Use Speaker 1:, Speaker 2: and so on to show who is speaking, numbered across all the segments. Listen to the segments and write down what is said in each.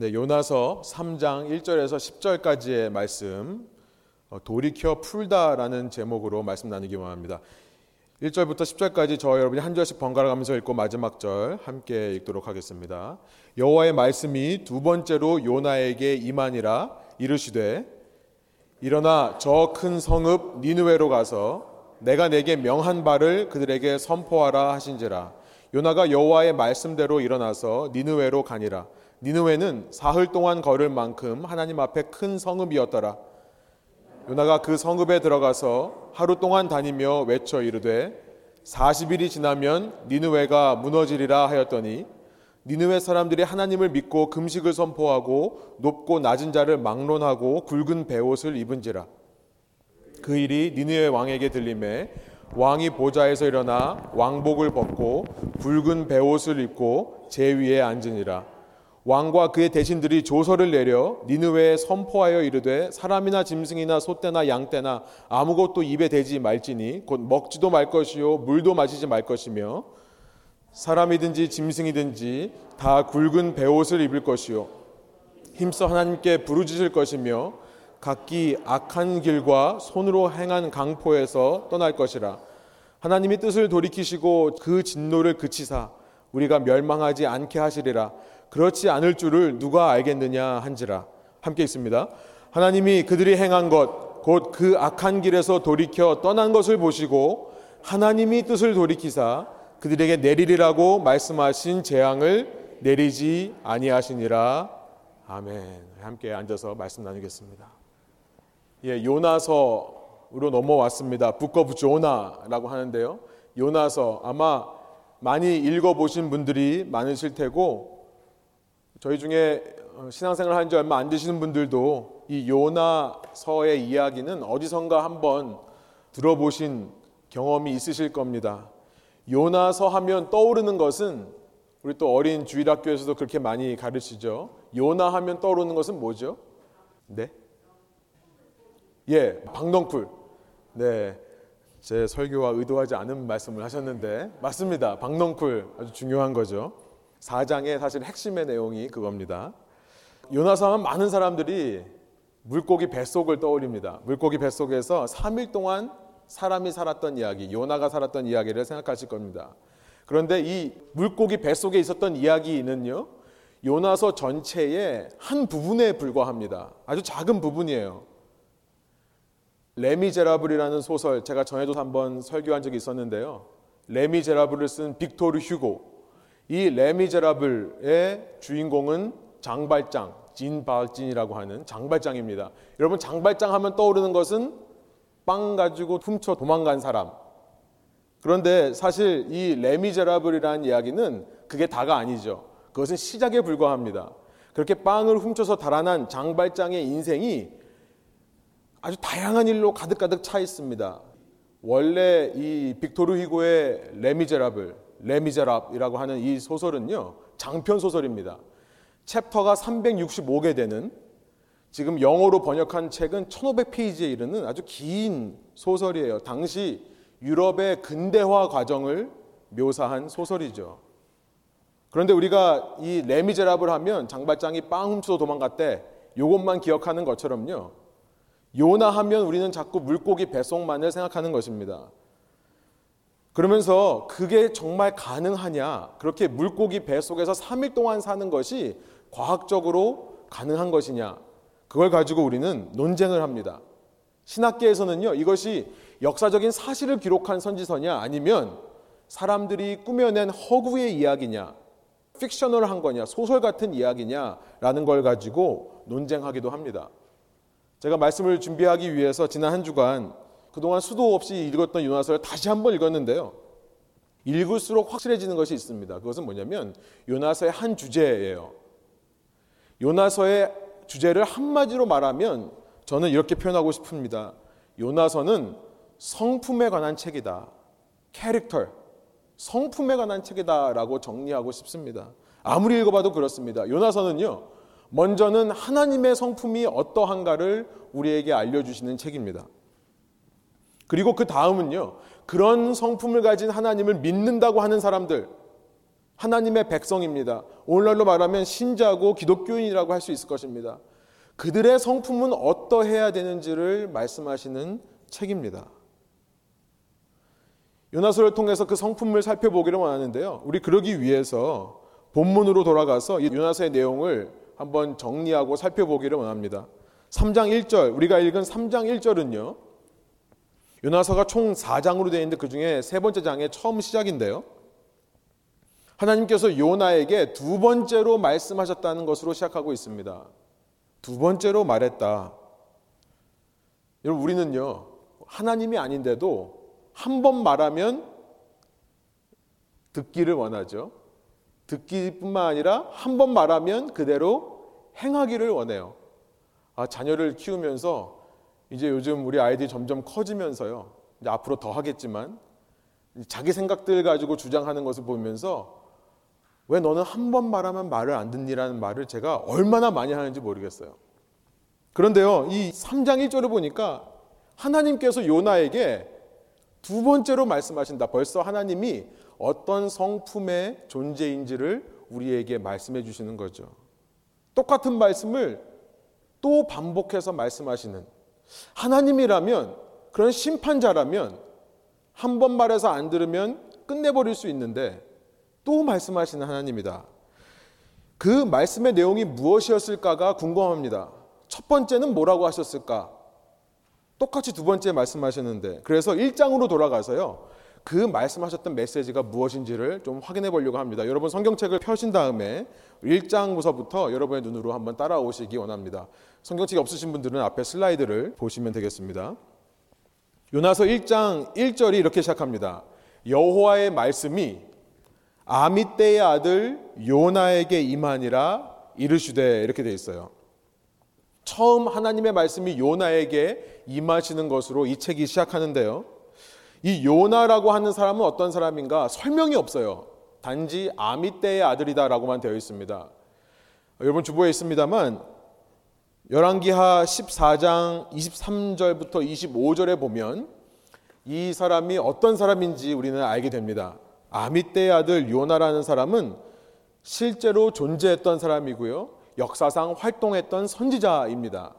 Speaker 1: 네, 요나서 3장 1절에서 10절까지의 말씀 어, 돌이켜 풀다라는 제목으로 말씀 나누기 원합니다. 1절부터 10절까지 저 여러분이 한 절씩 번갈아 가면서 읽고 마지막 절 함께 읽도록 하겠습니다. 여호와의 말씀이 두 번째로 요나에게 임하니라 이르시되 일어나 저 큰 성읍 니느웨로 가서 내가 내게 명한 바를 그들에게 선포하라 하신지라 요나가 여호와의 말씀대로 일어나서 니느웨로 가니라 니느웨는 사흘 동안 걸을 만큼 하나님 앞에 큰 성읍이었더라. 요나가 그 성읍에 들어가서 하루 동안 다니며 외쳐 이르되 40일이 지나면 니느웨가 무너지리라 하였더니 니느웨 사람들이 하나님을 믿고 금식을 선포하고 높고 낮은 자를 막론하고 굵은 베옷을 입은지라 그 일이 니느웨 왕에게 들림에 왕이 보좌에서 일어나 왕복을 벗고 붉은 베옷을 입고 제 위에 앉으니라 왕과 그의 대신들이 조서를 내려 니느웨에 선포하여 이르되 사람이나 짐승이나 소떼나 양떼나 아무것도 입에 대지 말지니 곧 먹지도 말 것이요 물도 마시지 말 것이며 사람이든지 짐승이든지 다 굵은 베옷을 입을 것이요 힘써 하나님께 부르짖을 것이며 각기 악한 길과 손으로 행한 강포에서 떠날 것이라. 하나님이 뜻을 돌이키시고 그 진노를 그치사 우리가 멸망하지 않게 하시리라 그렇지 않을 줄을 누가 알겠느냐 한지라 함께 있습니다. 하나님이 그들이 행한 것 곧 그 악한 길에서 돌이켜 떠난 것을 보시고 하나님이 뜻을 돌이키사 그들에게 내리리라고 말씀하신 재앙을 내리지 아니하시니라. 아멘. 함께 앉아서 말씀 나누겠습니다. 예, 요나서로 넘어왔습니다. 북커브 조나라고 하는데요. 요나서 아마 많이 읽어 보신 분들이 많으실 테고 저희 중에 어, 신앙생활 한 지 얼마 안 되시는 분들도 이 요나서의 이야기는 어디선가 한번 들어보신 경험이 있으실 겁니다. 요나서 하면 떠오르는 것은 우리 또 어린 주일학교에서도 그렇게 많이 가르치죠. 요나 하면 떠오르는 것은 뭐죠? 네? 예, 박넝쿨. 네. 제 설교와 의도하지 않은 말씀을 하셨는데 맞습니다. 박넝쿨 아주 중요한 거죠. 4장의 사실 핵심의 내용이 그겁니다. 요나서는 많은 사람들이 물고기 뱃속을 떠올립니다. 물고기 뱃속에서 3일 동안 사람이 살았던 이야기, 요나가 살았던 이야기를 생각하실 겁니다. 그런데 이 물고기 뱃속에 있었던 이야기는요, 요나서 전체의 한 부분에 불과합니다. 아주 작은 부분이에요. 레미제라블이라는 소설, 제가 전에도 한번 설교한 적이 있었는데요. 레미제라블을 쓴 빅토르 휴고, 이 레미제라블의 주인공은 장발장, 진발진이라고 하는 장발장입니다. 여러분 장발장 하면 떠오르는 것은 빵 가지고 훔쳐 도망간 사람. 그런데 사실 이 레미제라블이라는 이야기는 그게 다가 아니죠. 그것은 시작에 불과합니다. 그렇게 빵을 훔쳐서 달아난 장발장의 인생이 아주 다양한 일로 가득가득 차 있습니다. 원래 이 빅토르 휴고의 레미제라블 레미제랍이라고 하는 이 소설은요. 장편 소설입니다. 챕터가 365개 되는 지금 영어로 번역한 책은 1500페이지에 이르는 아주 긴 소설이에요. 당시 유럽의 근대화 과정을 묘사한 소설이죠. 그런데 우리가 이 레미제랍을 하면 장발장이 빵 훔쳐서 도망갔대. 요것만 기억하는 것처럼요. 요나 하면 우리는 자꾸 물고기 배송만을 생각하는 것입니다. 그러면서 그게 정말 가능하냐? 그렇게 물고기 배 속에서 3일 동안 사는 것이 과학적으로 가능한 것이냐? 그걸 가지고 우리는 논쟁을 합니다. 신학계에서는요, 이것이 역사적인 사실을 기록한 선지서냐, 아니면 사람들이 꾸며낸 허구의 이야기냐, 픽셔널한 거냐, 소설 같은 이야기냐라는 걸 가지고 논쟁하기도 합니다. 제가 말씀을 준비하기 위해서 지난 한 주간 그동안 수도 없이 읽었던 요나서를 다시 한번 읽었는데요. 읽을수록 확실해지는 것이 있습니다. 그것은 뭐냐면 요나서의 한 주제예요. 요나서의 주제를 한마디로 말하면 저는 이렇게 표현하고 싶습니다. 요나서는 성품에 관한 책이다. 캐릭터, 성품에 관한 책이다라고 정리하고 싶습니다. 아무리 읽어봐도 그렇습니다. 요나서는요, 먼저는 하나님의 성품이 어떠한가를 우리에게 알려주시는 책입니다. 그리고 그 다음은요, 그런 성품을 가진 하나님을 믿는다고 하는 사람들, 하나님의 백성입니다. 오늘날로 말하면 신자고 기독교인이라고 할 수 있을 것입니다. 그들의 성품은 어떠해야 되는지를 말씀하시는 책입니다. 요나서를 통해서 그 성품을 살펴보기를 원하는데요. 우리 그러기 위해서 본문으로 돌아가서 이 요나서의 내용을 한번 정리하고 살펴보기를 원합니다. 3장 1절, 우리가 읽은 3장 1절은요. 요나서가 총 4장으로 되어 있는데 그 중에 세 번째 장의 처음 시작인데요. 하나님께서 요나에게 두 번째로 말씀하셨다는 것으로 시작하고 있습니다. 두 번째로 말했다. 여러분, 우리는요, 하나님이 아닌데도 한 번 말하면 듣기를 원하죠. 듣기뿐만 아니라 한 번 말하면 그대로 행하기를 원해요. 아, 자녀를 키우면서 이제 요즘 우리 아이들이 점점 커지면서요. 이제 앞으로 더 하겠지만 자기 생각들 가지고 주장하는 것을 보면서 왜 너는 한 번 말하면 말을 안 듣니라는 말을 제가 얼마나 많이 하는지 모르겠어요. 그런데요, 이 3장 1절을 보니까 하나님께서 요나에게 두 번째로 말씀하신다. 벌써 하나님이 어떤 성품의 존재인지를 우리에게 말씀해 주시는 거죠. 똑같은 말씀을 또 반복해서 말씀하시는 하나님이라면 그런 심판자라면 한 번 말해서 안 들으면 끝내버릴 수 있는데 또 말씀하시는 하나님이다. 그 말씀의 내용이 무엇이었을까가 궁금합니다. 첫 번째는 뭐라고 하셨을까? 똑같이 두 번째 말씀하셨는데 그래서 1장으로 돌아가서요. 그 말씀하셨던 메시지가 무엇인지를 좀 확인해 보려고 합니다. 여러분 성경책을 펴신 다음에 1장부서부터 여러분의 눈으로 한번 따라오시기 원합니다. 성경책이 없으신 분들은 앞에 슬라이드를 보시면 되겠습니다. 요나서 1장 1절이 이렇게 시작합니다. 여호와의 말씀이 아미떼의 아들 요나에게 임하니라 이르시되 이렇게 돼 있어요. 처음 하나님의 말씀이 요나에게 임하시는 것으로 이 책이 시작하는데요. 이 요나라고 하는 사람은 어떤 사람인가 설명이 없어요. 단지 아미떼의 아들이다라고만 되어 있습니다. 여러분 주보에 있습니다만 열왕기하 14장 23절부터 25절에 보면 이 사람이 어떤 사람인지 우리는 알게 됩니다. 아미떼의 아들 요나라는 사람은 실제로 존재했던 사람이고요. 역사상 활동했던 선지자입니다.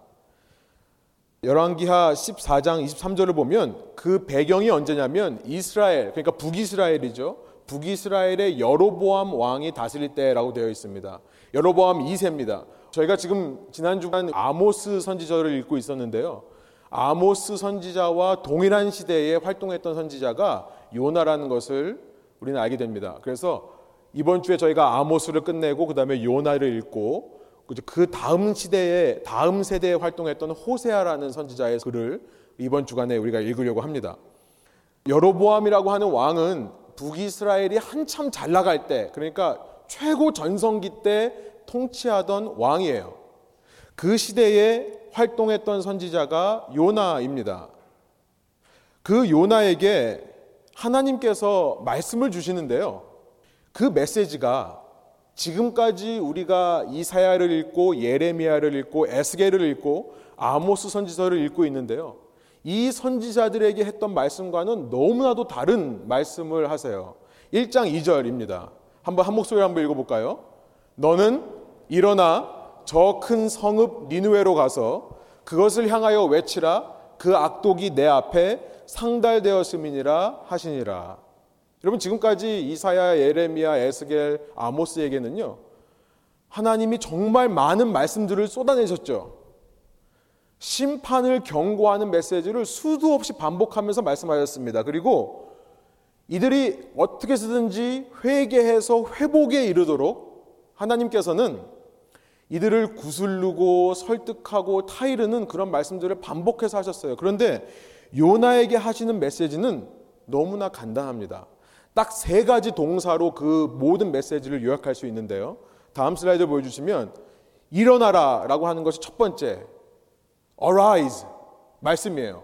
Speaker 1: 열왕기하 14장 23절을 보면 그 배경이 언제냐면 이스라엘 그러니까 북이스라엘이죠. 북이스라엘의 여로보암 왕이 다스릴 때라고 되어 있습니다. 여로보암 2세입니다. 저희가 지금 지난 주간 아모스 선지자를 읽고 있었는데요. 아모스 선지자와 동일한 시대에 활동했던 선지자가 요나라는 것을 우리는 알게 됩니다. 그래서 이번 주에 저희가 아모스를 끝내고 그 다음에 요나를 읽고 그 다음 시대에 다음 세대에 활동했던 호세아라는 선지자의 글을 이번 주간에 우리가 읽으려고 합니다. 여로보암이라고 하는 왕은 북이스라엘이 한참 잘 나갈 때 그러니까 최고 전성기 때 통치하던 왕이에요. 그 시대에 활동했던 선지자가 요나입니다. 그 요나에게 하나님께서 말씀을 주시는데요. 그 메시지가 지금까지 우리가 이사야를 읽고 예레미야를 읽고 에스겔을 읽고 아모스 선지서를 읽고 있는데요. 이 선지자들에게 했던 말씀과는 너무나도 다른 말씀을 하세요. 1장 2절입니다. 한번 한 목소리 한번 읽어 볼까요? 너는 일어나 저 큰 성읍 니누에로 가서 그것을 향하여 외치라 그 악독이 내 앞에 상달되었음이니라 하시니라. 여러분 지금까지 이사야, 예레미야, 에스겔, 아모스에게는요. 하나님이 정말 많은 말씀들을 쏟아내셨죠. 심판을 경고하는 메시지를 수도 없이 반복하면서 말씀하셨습니다. 그리고 이들이 어떻게 쓰든지 회개해서 회복에 이르도록 하나님께서는 이들을 구슬르고 설득하고 타이르는 그런 말씀들을 반복해서 하셨어요. 그런데 요나에게 하시는 메시지는 너무나 간단합니다. 딱 세 가지 동사로 그 모든 메시지를 요약할 수 있는데요. 다음 슬라이드 보여주시면 일어나라 라고 하는 것이 첫 번째 arise 말씀이에요.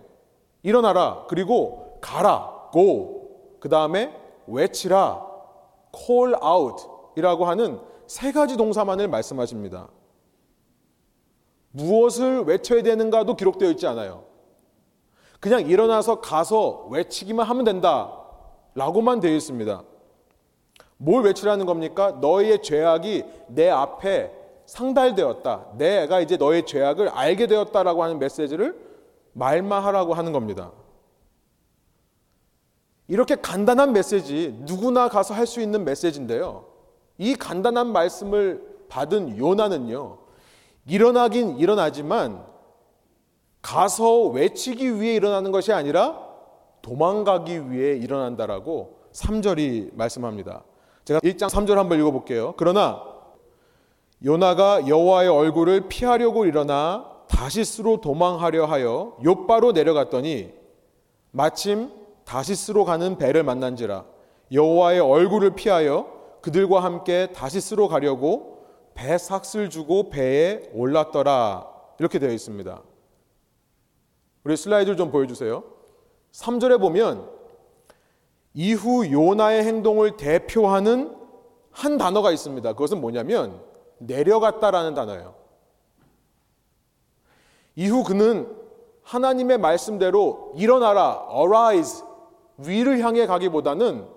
Speaker 1: 일어나라 그리고 가라 go 그 다음에 외치라 call out 이라고 하는 세 가지 동사만을 말씀하십니다. 무엇을 외쳐야 되는가도 기록되어 있지 않아요. 그냥 일어나서 가서 외치기만 하면 된다. 라고만 되어 있습니다. 뭘 외치라는 겁니까? 너희의 죄악이 내 앞에 상달되었다. 내가 이제 너의 죄악을 알게 되었다라고 하는 메시지를 말만 하라고 하는 겁니다. 이렇게 간단한 메시지 누구나 가서 할 수 있는 메시지인데요. 이 간단한 말씀을 받은 요나는요. 일어나긴 일어나지만 가서 외치기 위해 일어나는 것이 아니라 도망가기 위해 일어난다라고 3절이 말씀합니다. 제가 1장 3절 한번 읽어 볼게요. 그러나 요나가 여호와의 얼굴을 피하려고 일어나 다시스로 도망하려 하여 요바로 내려갔더니 마침 다시스로 가는 배를 만난지라 여호와의 얼굴을 피하여 그들과 함께 다시스로 가려고 배 삭슬 주고 배에 올랐더라 이렇게 되어 있습니다. 우리 슬라이드를 좀 보여주세요. 3절에 보면 이후 요나의 행동을 대표하는 한 단어가 있습니다. 그것은 뭐냐면 내려갔다라는 단어예요. 이후 그는 하나님의 말씀대로 일어나라, arise, 위를 향해 가기보다는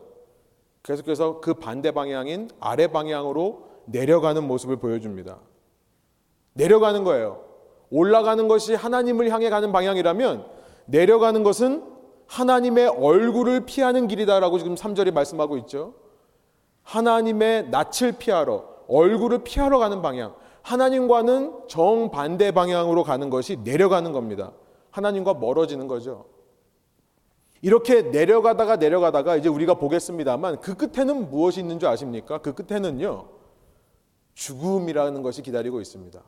Speaker 1: 계속해서 그 반대 방향인 아래 방향으로 내려가는 모습을 보여줍니다. 내려가는 거예요. 올라가는 것이 하나님을 향해 가는 방향이라면 내려가는 것은 하나님의 얼굴을 피하는 길이다라고 지금 3절이 말씀하고 있죠. 하나님의 낯을 피하러 얼굴을 피하러 가는 방향. 하나님과는 정반대 방향으로 가는 것이 내려가는 겁니다. 하나님과 멀어지는 거죠. 이렇게 내려가다가 내려가다가 이제 우리가 보겠습니다만 그 끝에는 무엇이 있는 줄 아십니까? 그 끝에는요. 죽음이라는 것이 기다리고 있습니다.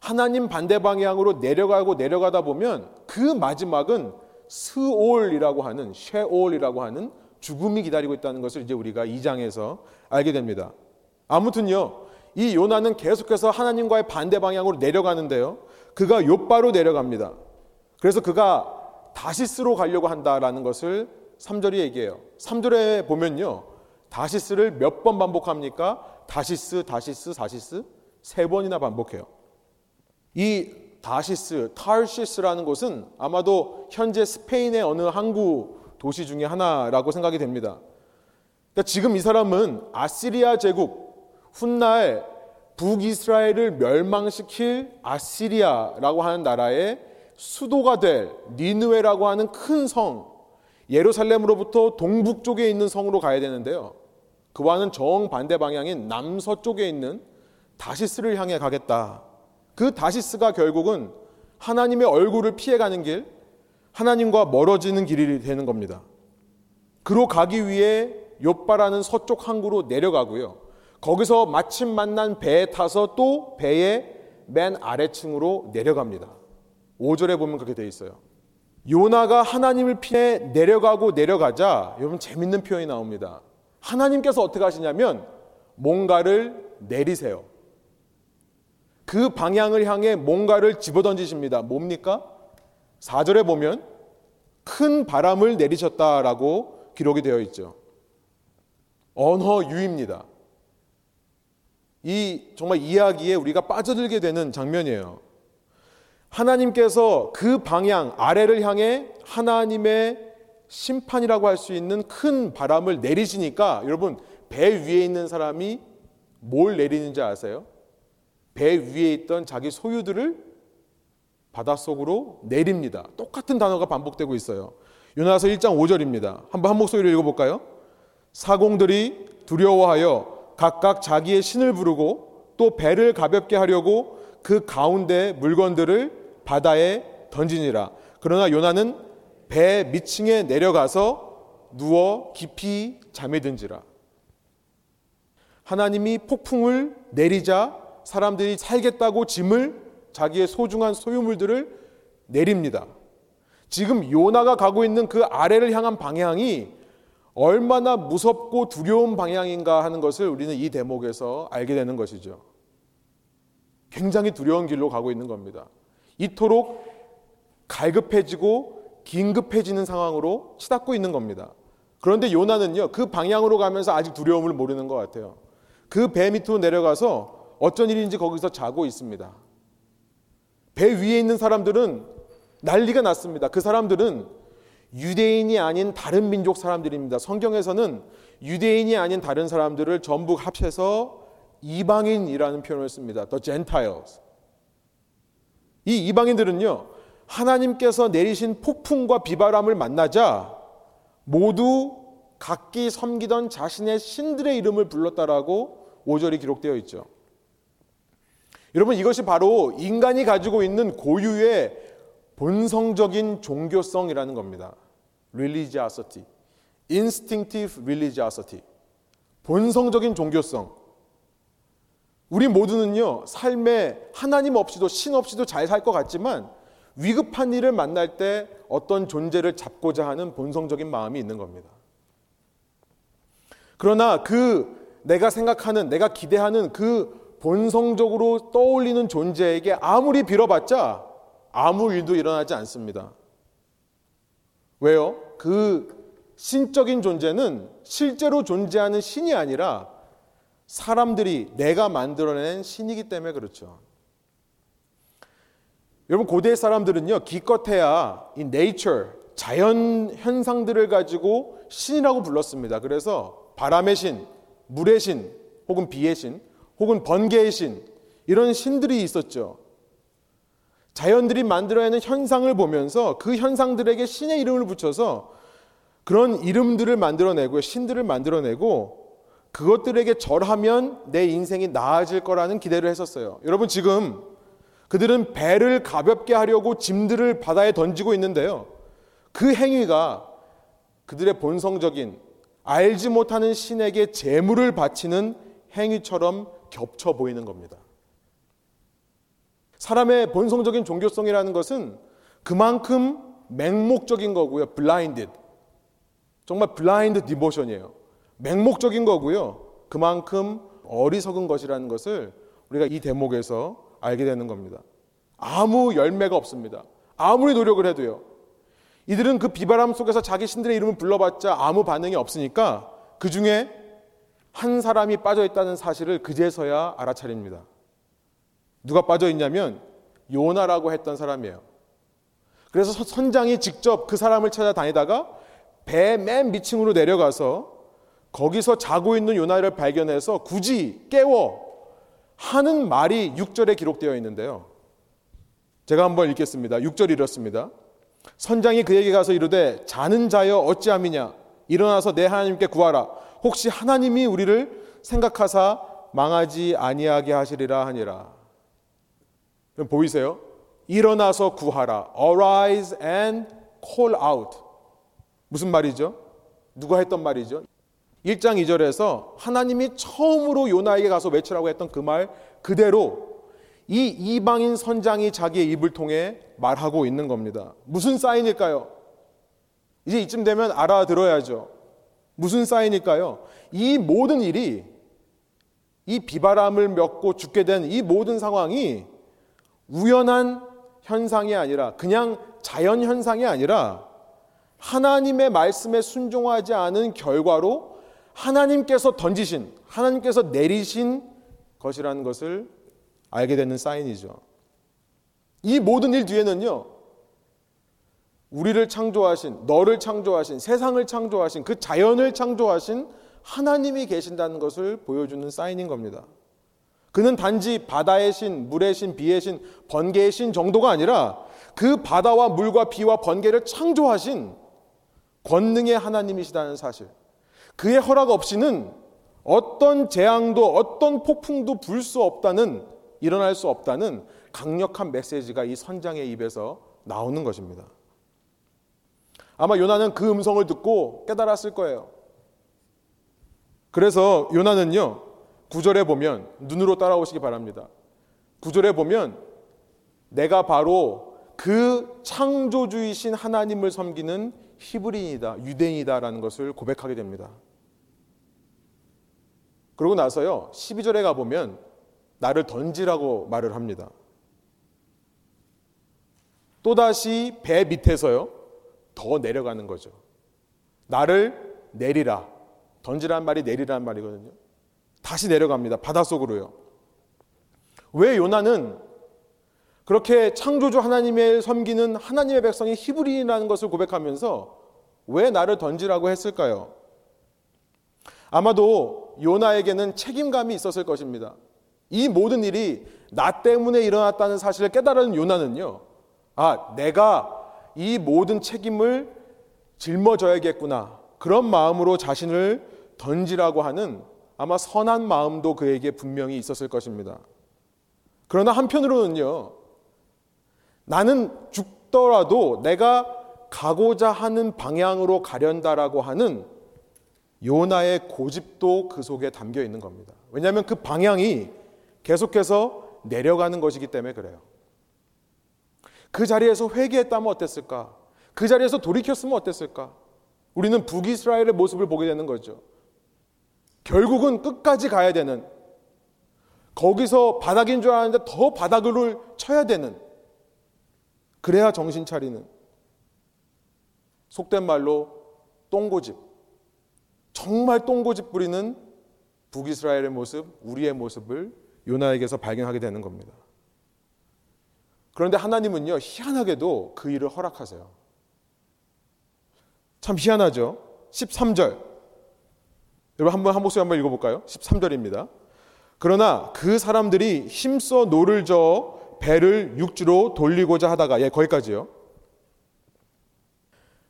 Speaker 1: 하나님 반대 방향으로 내려가고 내려가다 보면 그 마지막은 스올이라고 하는 쉐올이라고 하는 죽음이 기다리고 있다는 것을 이제 우리가 2장에서 알게 됩니다. 아무튼요. 이 요나는 계속해서 하나님과의 반대 방향으로 내려가는데요. 그가 요바로 내려갑니다. 그래서 그가 다시스로 가려고 한다라는 것을 3절이 얘기해요. 3절에 보면요. 다시스를 몇 번 반복합니까? 다시스, 다시스, 다시스 세 번이나 반복해요. 이 다시스, 타르시스라는 곳은 아마도 현재 스페인의 어느 항구 도시 중의 하나라고 생각이 됩니다. 그러니까 지금 이 사람은 아시리아 제국 훗날 북이스라엘을 멸망시킬 아시리아라고 하는 나라의 수도가 될 니느웨라고 하는 큰 성, 예루살렘으로부터 동북 쪽에 있는 성으로 가야 되는데요. 그와는 정반대 방향인 남서쪽에 있는 다시스를 향해 가겠다. 그 다시스가 결국은 하나님의 얼굴을 피해가는 길, 하나님과 멀어지는 길이 되는 겁니다. 그로 가기 위해 요바라는 서쪽 항구로 내려가고요. 거기서 마침 만난 배에 타서 또 배의 맨 아래층으로 내려갑니다. 5절에 보면 그렇게 되어 있어요. 요나가 하나님을 피해 내려가고 내려가자 여러분 재밌는 표현이 나옵니다. 하나님께서 어떻게 하시냐면 뭔가를 내리세요. 그 방향을 향해 뭔가를 집어던지십니다. 뭡니까? 4절에 보면 큰 바람을 내리셨다라고 기록이 되어 있죠. 언어유입니다. 이 정말 이야기에 우리가 빠져들게 되는 장면이에요. 하나님께서 그 방향 아래를 향해 하나님의 심판이라고 할 수 있는 큰 바람을 내리시니까 여러분 배 위에 있는 사람이 뭘 내리는지 아세요? 배 위에 있던 자기 소유들을 바닷속으로 내립니다. 똑같은 단어가 반복되고 있어요. 요나서 1장 5절입니다. 한번 한 목소리로 읽어볼까요? 사공들이 두려워하여 각각 자기의 신을 부르고 또 배를 가볍게 하려고 그 가운데 물건들을 바다에 던지니라. 그러나 요나는 배 밑층에 내려가서 누워 깊이 잠에 든지라. 하나님이 폭풍을 내리자 사람들이 살겠다고 짐을 자기의 소중한 소유물들을 내립니다. 지금 요나가 가고 있는 그 아래를 향한 방향이 얼마나 무섭고 두려운 방향인가 하는 것을 우리는 이 대목에서 알게 되는 것이죠. 굉장히 두려운 길로 가고 있는 겁니다. 이토록 갈급해지고 긴급해지는 상황으로 치닫고 있는 겁니다. 그런데 요나는요, 그 방향으로 가면서 아직 두려움을 모르는 것 같아요. 그 배 밑으로 내려가서 어쩐 일인지 거기서 자고 있습니다. 배 위에 있는 사람들은 난리가 났습니다. 그 사람들은 유대인이 아닌 다른 민족 사람들입니다. 성경에서는 유대인이 아닌 다른 사람들을 전부 합쳐서 이방인이라는 표현을 씁니다. The Gentiles. 이 이방인들은요, 하나님께서 내리신 폭풍과 비바람을 만나자 모두 각기 섬기던 자신의 신들의 이름을 불렀다라고 5절이 기록되어 있죠. 여러분 이것이 바로 인간이 가지고 있는 고유의 본성적인 종교성이라는 겁니다. religiosity. instinctive religiosity. 본성적인 종교성. 우리 모두는요, 삶에 하나님 없이도 신 없이도 잘 살 것 같지만 위급한 일을 만날 때 어떤 존재를 잡고자 하는 본성적인 마음이 있는 겁니다. 그러나 그 내가 생각하는, 내가 기대하는 그 본성적으로 떠올리는 존재에게 아무리 빌어봤자 아무 일도 일어나지 않습니다. 왜요? 그 신적인 존재는 실제로 존재하는 신이 아니라 사람들이 내가 만들어낸 신이기 때문에 그렇죠. 여러분 고대 사람들은요 기껏해야 이 nature 자연 현상들을 가지고 신이라고 불렀습니다. 그래서 바람의 신, 물의 신, 혹은 비의 신, 혹은 번개의 신 이런 신들이 있었죠. 자연들이 만들어내는 현상을 보면서 그 현상들에게 신의 이름을 붙여서 그런 이름들을 만들어내고 신들을 만들어내고 그것들에게 절하면 내 인생이 나아질 거라는 기대를 했었어요. 여러분 지금 그들은 배를 가볍게 하려고 짐들을 바다에 던지고 있는데요. 그 행위가 그들의 본성적인 알지 못하는 신에게 재물을 바치는 행위처럼 겹쳐 보이는 겁니다. 사람의 본성적인 종교성이라는 것은 그만큼 맹목적인 거고요. blinded. 정말 블라인드 디보션이에요. 맹목적인 거고요. 그만큼 어리석은 것이라는 것을 우리가 이 대목에서 알게 되는 겁니다. 아무 열매가 없습니다. 아무리 노력을 해도요. 이들은 그 비바람 속에서 자기 신들의 이름을 불러봤자 아무 반응이 없으니까 그 중에 한 사람이 빠져 있다는 사실을 그제서야 알아차립니다. 누가 빠져 있냐면 요나라고 했던 사람이에요. 그래서 선장이 직접 그 사람을 찾아다니다가 배 맨 밑층으로 내려가서 거기서 자고 있는 요나를 발견해서 굳이 깨워 하는 말이 6절에 기록되어 있는데요. 제가 한번 읽겠습니다. 6절 이렇습니다. 선장이 그에게 가서 이르되 자는 자여 어찌함이냐 일어나서 내 하나님께 구하라 혹시 하나님이 우리를 생각하사 망하지 아니하게 하시리라 하니라. 그럼 보이세요? 일어나서 구하라. Arise and call out. 무슨 말이죠? 누가 했던 말이죠? 1장 2절에서 하나님이 처음으로 요나에게 가서 외치라고 했던 그 말 그대로 이 이방인 선장이 자기의 입을 통해 말하고 있는 겁니다. 무슨 사인일까요? 이제 이쯤 되면 알아들어야죠. 무슨 사인일까요? 이 모든 일이 이 비바람을 멱고 죽게 된 이 모든 상황이 우연한 현상이 아니라 그냥 자연 현상이 아니라 하나님의 말씀에 순종하지 않은 결과로 하나님께서 던지신 하나님께서 내리신 것이라는 것을 알게 되는 사인이죠. 이 모든 일 뒤에는요. 우리를 창조하신, 너를 창조하신, 세상을 창조하신, 그 자연을 창조하신 하나님이 계신다는 것을 보여주는 사인인 겁니다. 그는 단지 바다의 신, 물의 신, 비의 신, 번개의 신 정도가 아니라 그 바다와 물과 비와 번개를 창조하신 권능의 하나님이시다는 사실. 그의 허락 없이는 어떤 재앙도 어떤 폭풍도 불 수 없다는 일어날 수 없다는 강력한 메시지가 이 선장의 입에서 나오는 것입니다. 아마 요나는 그 음성을 듣고 깨달았을 거예요. 그래서 요나는요, 구절에 보면, 눈으로 따라오시기 바랍니다. 구절에 보면, 내가 바로 그 창조주이신 하나님을 섬기는 히브리인이다, 유대인이다라는 것을 고백하게 됩니다. 그러고 나서요, 12절에 가보면, 나를 던지라고 말을 합니다. 또다시 배 밑에서요, 더 내려가는 거죠. 나를 내리라. 던지란 말이 내리란 말이거든요. 다시 내려갑니다. 바닷속으로요. 왜 요나는 그렇게 창조주 하나님의 섬기는 하나님의 백성이 히브리인이라는 것을 고백하면서 왜 나를 던지라고 했을까요? 아마도 요나에게는 책임감이 있었을 것입니다. 이 모든 일이 나 때문에 일어났다는 사실을 깨달은 요나는요. 아, 내가 이 모든 책임을 짊어져야겠구나. 그런 마음으로 자신을 던지라고 하는 아마 선한 마음도 그에게 분명히 있었을 것입니다. 그러나 한편으로는요. 나는 죽더라도 내가 가고자 하는 방향으로 가련다라고 하는 요나의 고집도 그 속에 담겨 있는 겁니다. 왜냐하면 그 방향이 계속해서 내려가는 것이기 때문에 그래요. 그 자리에서 회개했다면 어땠을까? 그 자리에서 돌이켰으면 어땠을까? 우리는 북이스라엘의 모습을 보게 되는 거죠. 결국은 끝까지 가야 되는 거기서 바닥인 줄 알았는데 더 바닥을 쳐야 되는 그래야 정신 차리는 속된 말로 똥고집 정말 똥고집 부리는 북이스라엘의 모습, 우리의 모습을 요나에게서 발견하게 되는 겁니다. 그런데 하나님은요, 희한하게도 그 일을 허락하세요. 참 희한하죠? 13절. 여러분 한번 한 목소리 한번 읽어볼까요? 13절입니다. 그러나 그 사람들이 힘써 노를 저어 배를 육지로 돌리고자 하다가, 예, 거기까지요.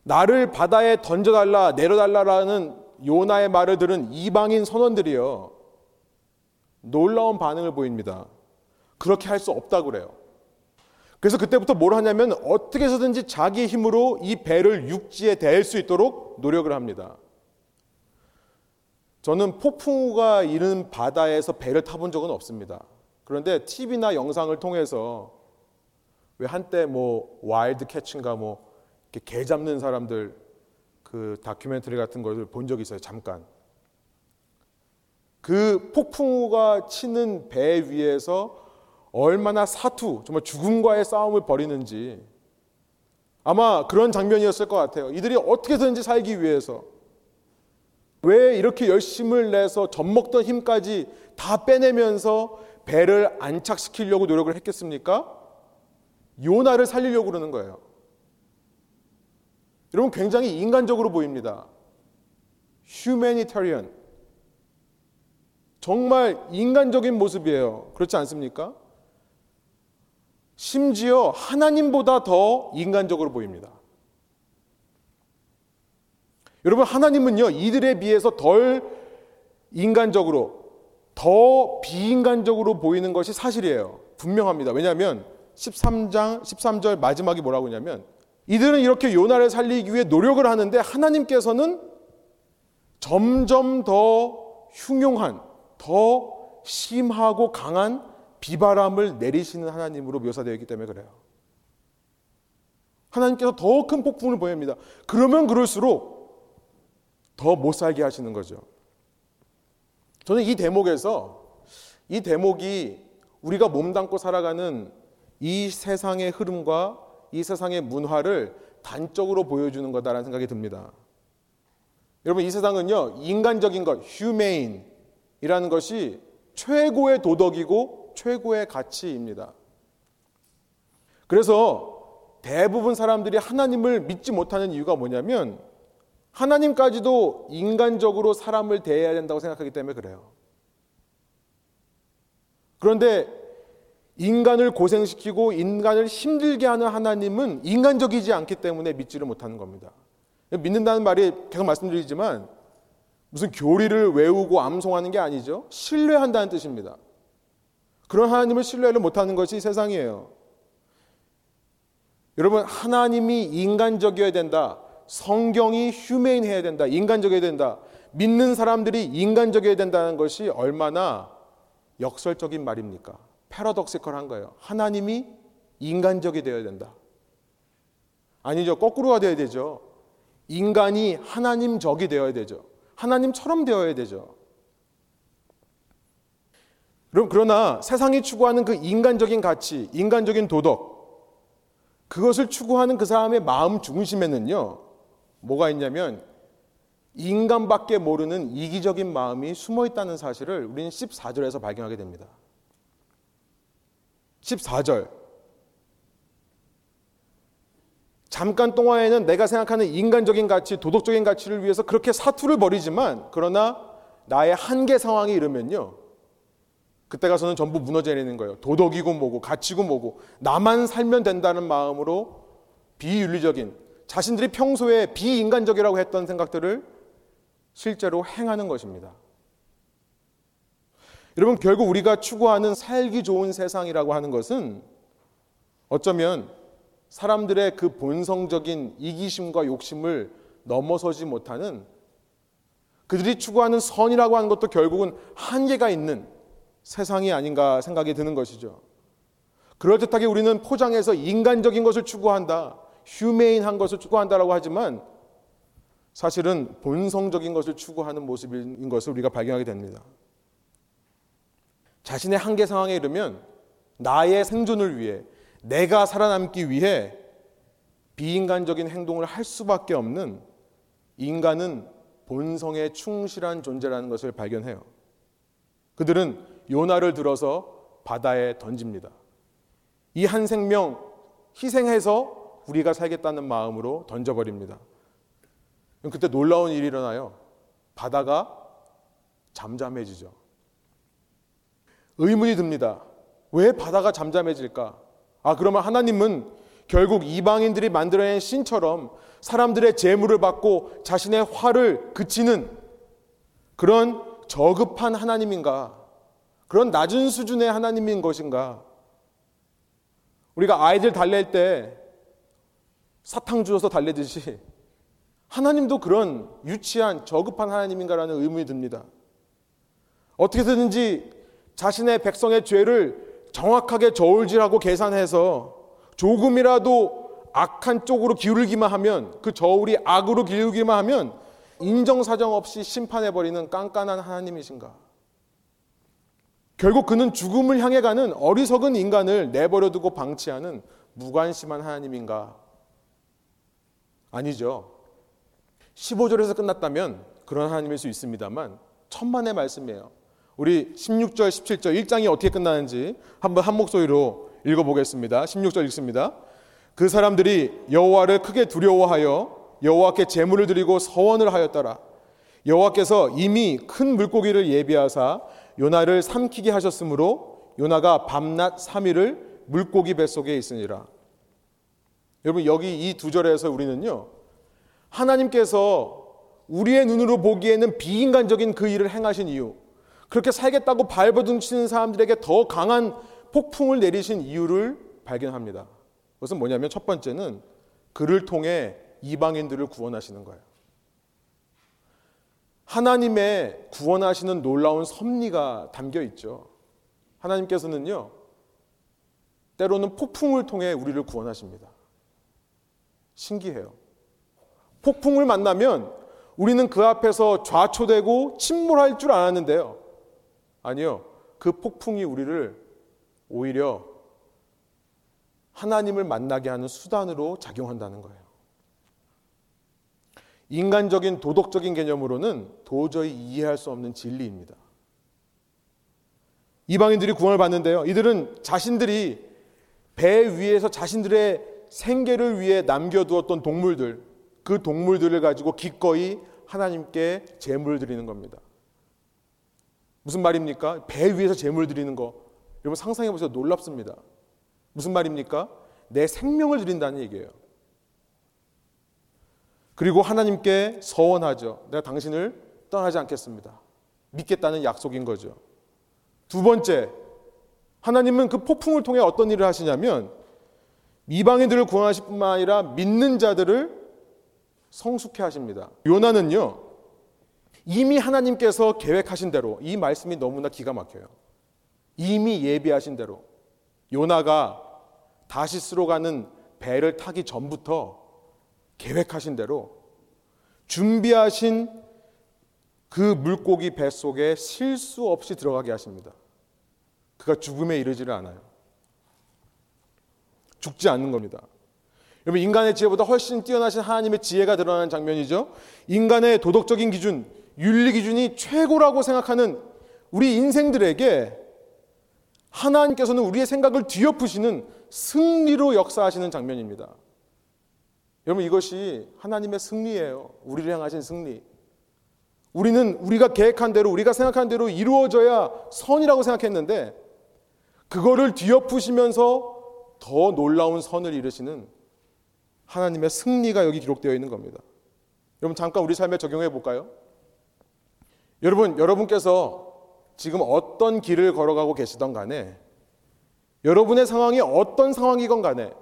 Speaker 1: 나를 바다에 던져달라, 내려달라라는 요나의 말을 들은 이방인 선원들이요. 놀라운 반응을 보입니다. 그렇게 할 수 없다고 그래요. 그래서 그때부터 뭘 하냐면 어떻게 해서든지 자기 힘으로 이 배를 육지에 대할 수 있도록 노력을 합니다. 저는 폭풍우가 이른 바다에서 배를 타본 적은 없습니다. 그런데 TV나 영상을 통해서 왜 한때 뭐 Wild Catch인가 뭐 게 잡는 사람들 그 다큐멘터리 같은 것을 본 적이 있어요. 잠깐. 그 폭풍우가 치는 배 위에서 얼마나 사투, 정말 죽음과의 싸움을 벌이는지 아마 그런 장면이었을 것 같아요. 이들이 어떻게든지 살기 위해서 왜 이렇게 열심을 내서 젖먹던 힘까지 다 빼내면서 배를 안착시키려고 노력을 했겠습니까? 요나를 살리려고 그러는 거예요. 여러분 굉장히 인간적으로 보입니다. humanitarian. 정말 인간적인 모습이에요. 그렇지 않습니까? 심지어 하나님보다 더 인간적으로 보입니다. 여러분, 하나님은요, 이들에 비해서 덜 인간적으로, 더 비인간적으로 보이는 것이 사실이에요. 분명합니다. 왜냐하면 13장, 13절 마지막이 뭐라고 하냐면, 이들은 이렇게 요나를 살리기 위해 노력을 하는데 하나님께서는 점점 더 흉용한, 더 심하고 강한 비바람을 내리시는 하나님으로 묘사되어 있기 때문에 그래요. 하나님께서 더 큰 폭풍을 보냅니다. 그러면 그럴수록 더 못 살게 하시는 거죠. 저는 이 대목에서 이 대목이 우리가 몸담고 살아가는 이 세상의 흐름과 이 세상의 문화를 단적으로 보여주는 거다라는 생각이 듭니다. 여러분 이 세상은요 인간적인 것, 휴메인이라는 것이 최고의 도덕이고 최고의 가치입니다. 그래서 대부분 사람들이 하나님을 믿지 못하는 이유가 뭐냐면 하나님까지도 인간적으로 사람을 대해야 된다고 생각하기 때문에 그래요. 그런데 인간을 고생시키고 인간을 힘들게 하는 하나님은 인간적이지 않기 때문에 믿지를 못하는 겁니다. 믿는다는 말이 계속 말씀드리지만 무슨 교리를 외우고 암송하는 게 아니죠. 신뢰한다는 뜻입니다. 그런 하나님을 신뢰를 못하는 것이 세상이에요. 여러분, 하나님이 인간적이어야 된다. 성경이 휴메인해야 된다. 인간적이어야 된다. 믿는 사람들이 인간적이어야 된다는 것이 얼마나 역설적인 말입니까? 패러독시컬한 거예요. 하나님이 인간적이 되어야 된다. 아니죠. 거꾸로가 되어야 되죠. 인간이 하나님적이 되어야 되죠. 하나님처럼 되어야 되죠. 그럼 그러나 세상이 추구하는 그 인간적인 가치, 인간적인 도덕, 그것을 추구하는 그 사람의 마음 중심에는요, 뭐가 있냐면 인간밖에 모르는 이기적인 마음이 숨어 있다는 사실을 우리는 14절에서 발견하게 됩니다. 14절. 잠깐 동안에는 내가 생각하는 인간적인 가치, 도덕적인 가치를 위해서 그렇게 사투를 벌이지만 그러나 나의 한계 상황이 이르면요. 그때 가서는 전부 무너져 내리는 거예요. 도덕이고 뭐고 가치고 뭐고 나만 살면 된다는 마음으로 비윤리적인 자신들이 평소에 비인간적이라고 했던 생각들을 실제로 행하는 것입니다. 여러분 결국 우리가 추구하는 살기 좋은 세상이라고 하는 것은 어쩌면 사람들의 그 본성적인 이기심과 욕심을 넘어서지 못하는 그들이 추구하는 선이라고 하는 것도 결국은 한계가 있는 세상이 아닌가 생각이 드는 것이죠. 그럴듯하게 우리는 포장해서 인간적인 것을 추구한다, 휴메인한 것을 추구한다라고 하지만 사실은 본성적인 것을 추구하는 모습인 것을 우리가 발견하게 됩니다. 자신의 한계 상황에 이르면 나의 생존을 위해 내가 살아남기 위해 비인간적인 행동을 할 수밖에 없는 인간은 본성에 충실한 존재라는 것을 발견해요. 그들은 요나를 들어서 바다에 던집니다. 이 한 생명 희생해서 우리가 살겠다는 마음으로 던져버립니다. 그때 놀라운 일이 일어나요. 바다가 잠잠해지죠. 의문이 듭니다. 왜 바다가 잠잠해질까? 아, 그러면 하나님은 결국 이방인들이 만들어낸 신처럼 사람들의 재물을 받고 자신의 화를 그치는 그런 저급한 하나님인가? 그런 낮은 수준의 하나님인 것인가? 우리가 아이들 달랠 때 사탕 주어서 달래듯이 하나님도 그런 유치한 저급한 하나님인가라는 의문이 듭니다. 어떻게든지 자신의 백성의 죄를 정확하게 저울질하고 계산해서 조금이라도 악한 쪽으로 기울기만 하면 그 저울이 악으로 기울기만 하면 인정사정 없이 심판해버리는 깐깐한 하나님이신가? 결국 그는 죽음을 향해 가는 어리석은 인간을 내버려 두고 방치하는 무관심한 하나님인가? 아니죠. 15절에서 끝났다면 그런 하나님일 수 있습니다만 천만의 말씀이에요. 우리 16절, 17절 1장이 어떻게 끝나는지 한번 한 목소리로 읽어 보겠습니다. 16절 읽습니다. 그 사람들이 여호와를 크게 두려워하여 여호와께 제물을 드리고 서원을 하였더라. 여호와께서 이미 큰 물고기를 예비하사 요나를 삼키게 하셨으므로 요나가 밤낮 3일을 물고기 뱃속에 있으니라. 여러분 여기 이 두 절에서 우리는요. 하나님께서 우리의 눈으로 보기에는 비인간적인 그 일을 행하신 이유, 그렇게 살겠다고 발버둥치는 사람들에게 더 강한 폭풍을 내리신 이유를 발견합니다. 그것은 뭐냐면 첫 번째는 그를 통해 이방인들을 구원하시는 거예요. 하나님의 구원하시는 놀라운 섭리가 담겨 있죠. 하나님께서는요, 때로는 폭풍을 통해 우리를 구원하십니다. 신기해요. 폭풍을 만나면 우리는 그 앞에서 좌초되고 침몰할 줄 알았는데요. 아니요. 그 폭풍이 우리를 오히려 하나님을 만나게 하는 수단으로 작용한다는 거예요. 인간적인 도덕적인 개념으로는 도저히 이해할 수 없는 진리입니다. 이방인들이 구원을 받는데요. 이들은 자신들이 배 위에서 자신들의 생계를 위해 남겨두었던 동물들, 그 동물들을 가지고 기꺼이 하나님께 제물을 드리는 겁니다. 무슨 말입니까? 배 위에서 제물 드리는 거. 여러분 상상해 보세요. 놀랍습니다. 무슨 말입니까? 내 생명을 드린다는 얘기예요. 그리고 하나님께 서원하죠. 내가 당신을 떠나지 않겠습니다. 믿겠다는 약속인 거죠. 두 번째, 하나님은 그 폭풍을 통해 어떤 일을 하시냐면 이방인들을 구원하실 뿐만 아니라 믿는 자들을 성숙해 하십니다. 요나는요, 이미 하나님께서 계획하신 대로 이 말씀이 너무나 기가 막혀요. 이미 예비하신 대로 요나가 다시스로 가는 배를 타기 전부터 계획하신 대로 준비하신 그 물고기 뱃속에 실수 없이 들어가게 하십니다. 그가 죽음에 이르지를 않아요. 죽지 않는 겁니다. 여러분 인간의 지혜보다 훨씬 뛰어나신 하나님의 지혜가 드러나는 장면이죠. 인간의 도덕적인 기준, 윤리 기준이 최고라고 생각하는 우리 인생들에게 하나님께서는 우리의 생각을 뒤엎으시는 승리로 역사하시는 장면입니다. 여러분 이것이 하나님의 승리예요. 우리를 향하신 승리. 우리는 우리가 계획한 대로 우리가 생각한 대로 이루어져야 선이라고 생각했는데 그거를 뒤엎으시면서 더 놀라운 선을 이루시는 하나님의 승리가 여기 기록되어 있는 겁니다. 여러분 잠깐 우리 삶에 적용해 볼까요? 여러분 여러분께서 지금 어떤 길을 걸어가고 계시던 간에 여러분의 상황이 어떤 상황이건 간에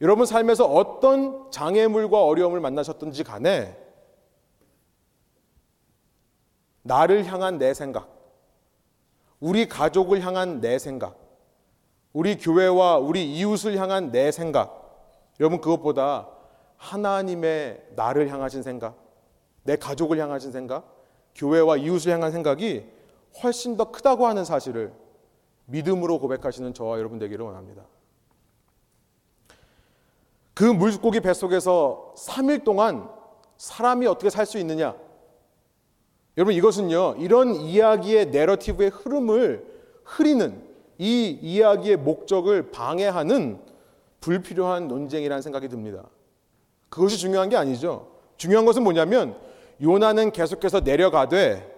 Speaker 1: 여러분 삶에서 어떤 장애물과 어려움을 만나셨든지 간에 나를 향한 내 생각, 우리 가족을 향한 내 생각, 우리 교회와 우리 이웃을 향한 내 생각, 여러분 그것보다 하나님의 나를 향하신 생각, 내 가족을 향하신 생각, 교회와 이웃을 향한 생각이 훨씬 더 크다고 하는 사실을 믿음으로 고백하시는 저와 여러분 되기를 원합니다. 그 물고기 뱃속에서 3일 동안 사람이 어떻게 살 수 있느냐? 여러분 이것은요. 이런 이야기의 내러티브의 흐름을 흐리는 이 이야기의 목적을 방해하는 불필요한 논쟁이라는 생각이 듭니다. 그것이 중요한 게 아니죠. 중요한 것은 뭐냐면 요나는 계속해서 내려가되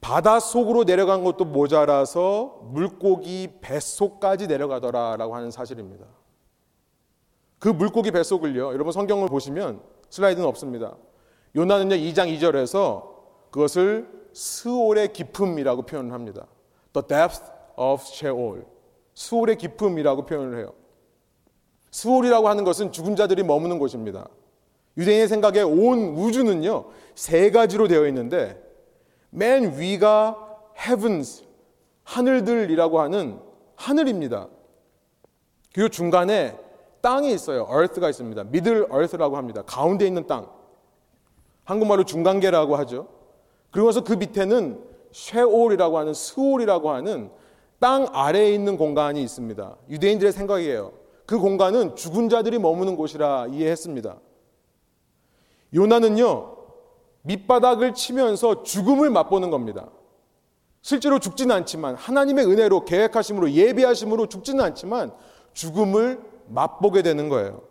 Speaker 1: 바닷속으로 내려간 것도 모자라서 물고기 뱃속까지 내려가더라라고 하는 사실입니다. 그 물고기 뱃속을요. 여러분 성경을 보시면 슬라이드는 없습니다. 요나는요 2장 2절에서 그것을 스올의 깊음이라고 표현을 합니다. The depth of Sheol. 수올의 깊음이라고 표현을 해요. 수올이라고 하는 것은 죽은 자들이 머무는 곳입니다. 유대인의 생각에 온 우주는요 세 가지로 되어 있는데 맨 위가 heavens 하늘들이라고 하는 하늘입니다. 그리고 중간에 땅이 있어요. earth가 있습니다. middle earth라고 합니다. 가운데 있는 땅. 한국말로 중간계라고 하죠. 그리고서 그 밑에는 쉐올이라고 하는 스올이라고 하는 땅 아래에 있는 공간이 있습니다. 유대인들의 생각이에요. 그 공간은 죽은 자들이 머무는 곳이라 이해했습니다. 요나는요, 밑바닥을 치면서 죽음을 맛보는 겁니다. 실제로 죽지는 않지만 하나님의 은혜로 계획하심으로 예비하심으로 죽지는 않지만 죽음을 맛보게 되는 거예요.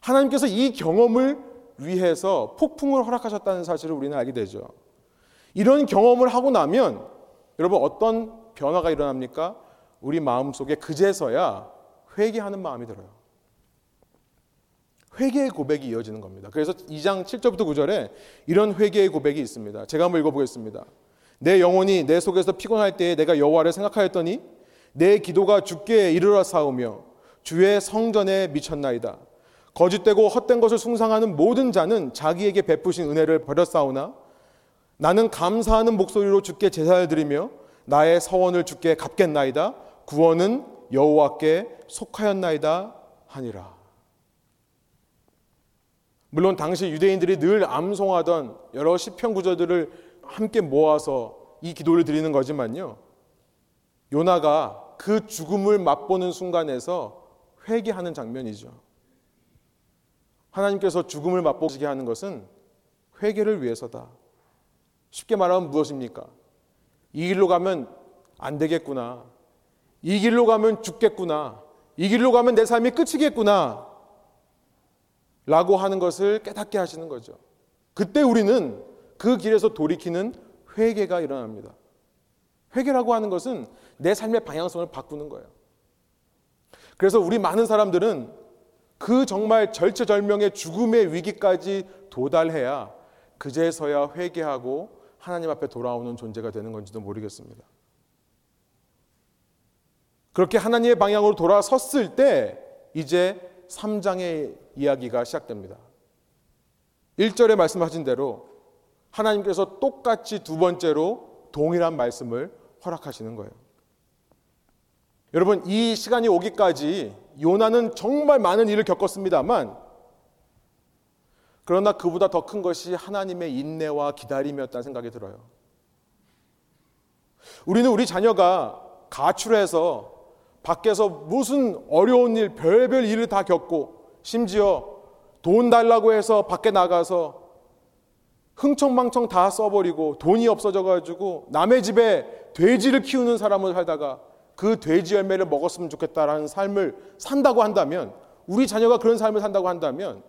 Speaker 1: 하나님께서 이 경험을 위해서 폭풍을 허락하셨다는 사실을 우리는 알게 되죠. 이런 경험을 하고 나면 여러분 어떤 변화가 일어납니까? 우리 마음 속에 그제서야 회개하는 마음이 들어요. 회개의 고백이 이어지는 겁니다. 그래서 2장 7절부터 9절에 이런 회개의 고백이 있습니다. 제가 한번 읽어보겠습니다. 내 영혼이 내 속에서 피곤할 때에 내가 여호와를 생각하였더니 내 기도가 죽게 이르러 싸우며 주의 성전에 미쳤나이다. 거짓되고 헛된 것을 숭상하는 모든 자는 자기에게 베푸신 은혜를 버렸사오나 나는 감사하는 목소리로 주께 제사를 드리며 나의 서원을 주께 갚겠나이다. 구원은 여호와께 속하였나이다 하니라. 물론 당시 유대인들이 늘 암송하던 여러 시편 구절들을 함께 모아서 이 기도를 드리는 거지만요. 요나가 그 죽음을 맛보는 순간에서 회개하는 장면이죠. 하나님께서 죽음을 맛보게 하는 것은 회개를 위해서다. 쉽게 말하면 무엇입니까? 이 길로 가면 안 되겠구나. 이 길로 가면 죽겠구나. 이 길로 가면 내 삶이 끝이겠구나. 라고 하는 것을 깨닫게 하시는 거죠. 그때 우리는 그 길에서 돌이키는 회개가 일어납니다. 회개라고 하는 것은 내 삶의 방향성을 바꾸는 거예요. 그래서 우리 많은 사람들은 그 정말 절체절명의 죽음의 위기까지 도달해야 그제서야 회개하고 하나님 앞에 돌아오는 존재가 되는 건지도 모르겠습니다. 그렇게 하나님의 방향으로 돌아섰을 때 이제 3장의 이야기가 시작됩니다. 1절에 말씀하신 대로 하나님께서 똑같이 두 번째로 동일한 말씀을 허락하시는 거예요. 여러분, 이 시간이 오기까지 요나는 정말 많은 일을 겪었습니다만 그러나 그보다 더 큰 것이 하나님의 인내와 기다림이었다는 생각이 들어요. 우리는 우리 자녀가 가출해서 밖에서 무슨 어려운 일, 별별 일을 다 겪고 심지어 돈 달라고 해서 밖에 나가서 흥청망청 다 써버리고 돈이 없어져가지고 남의 집에 돼지를 키우는 사람을 살다가 그 돼지 열매를 먹었으면 좋겠다라는 삶을 산다고 한다면 우리 자녀가 그런 삶을 산다고 한다면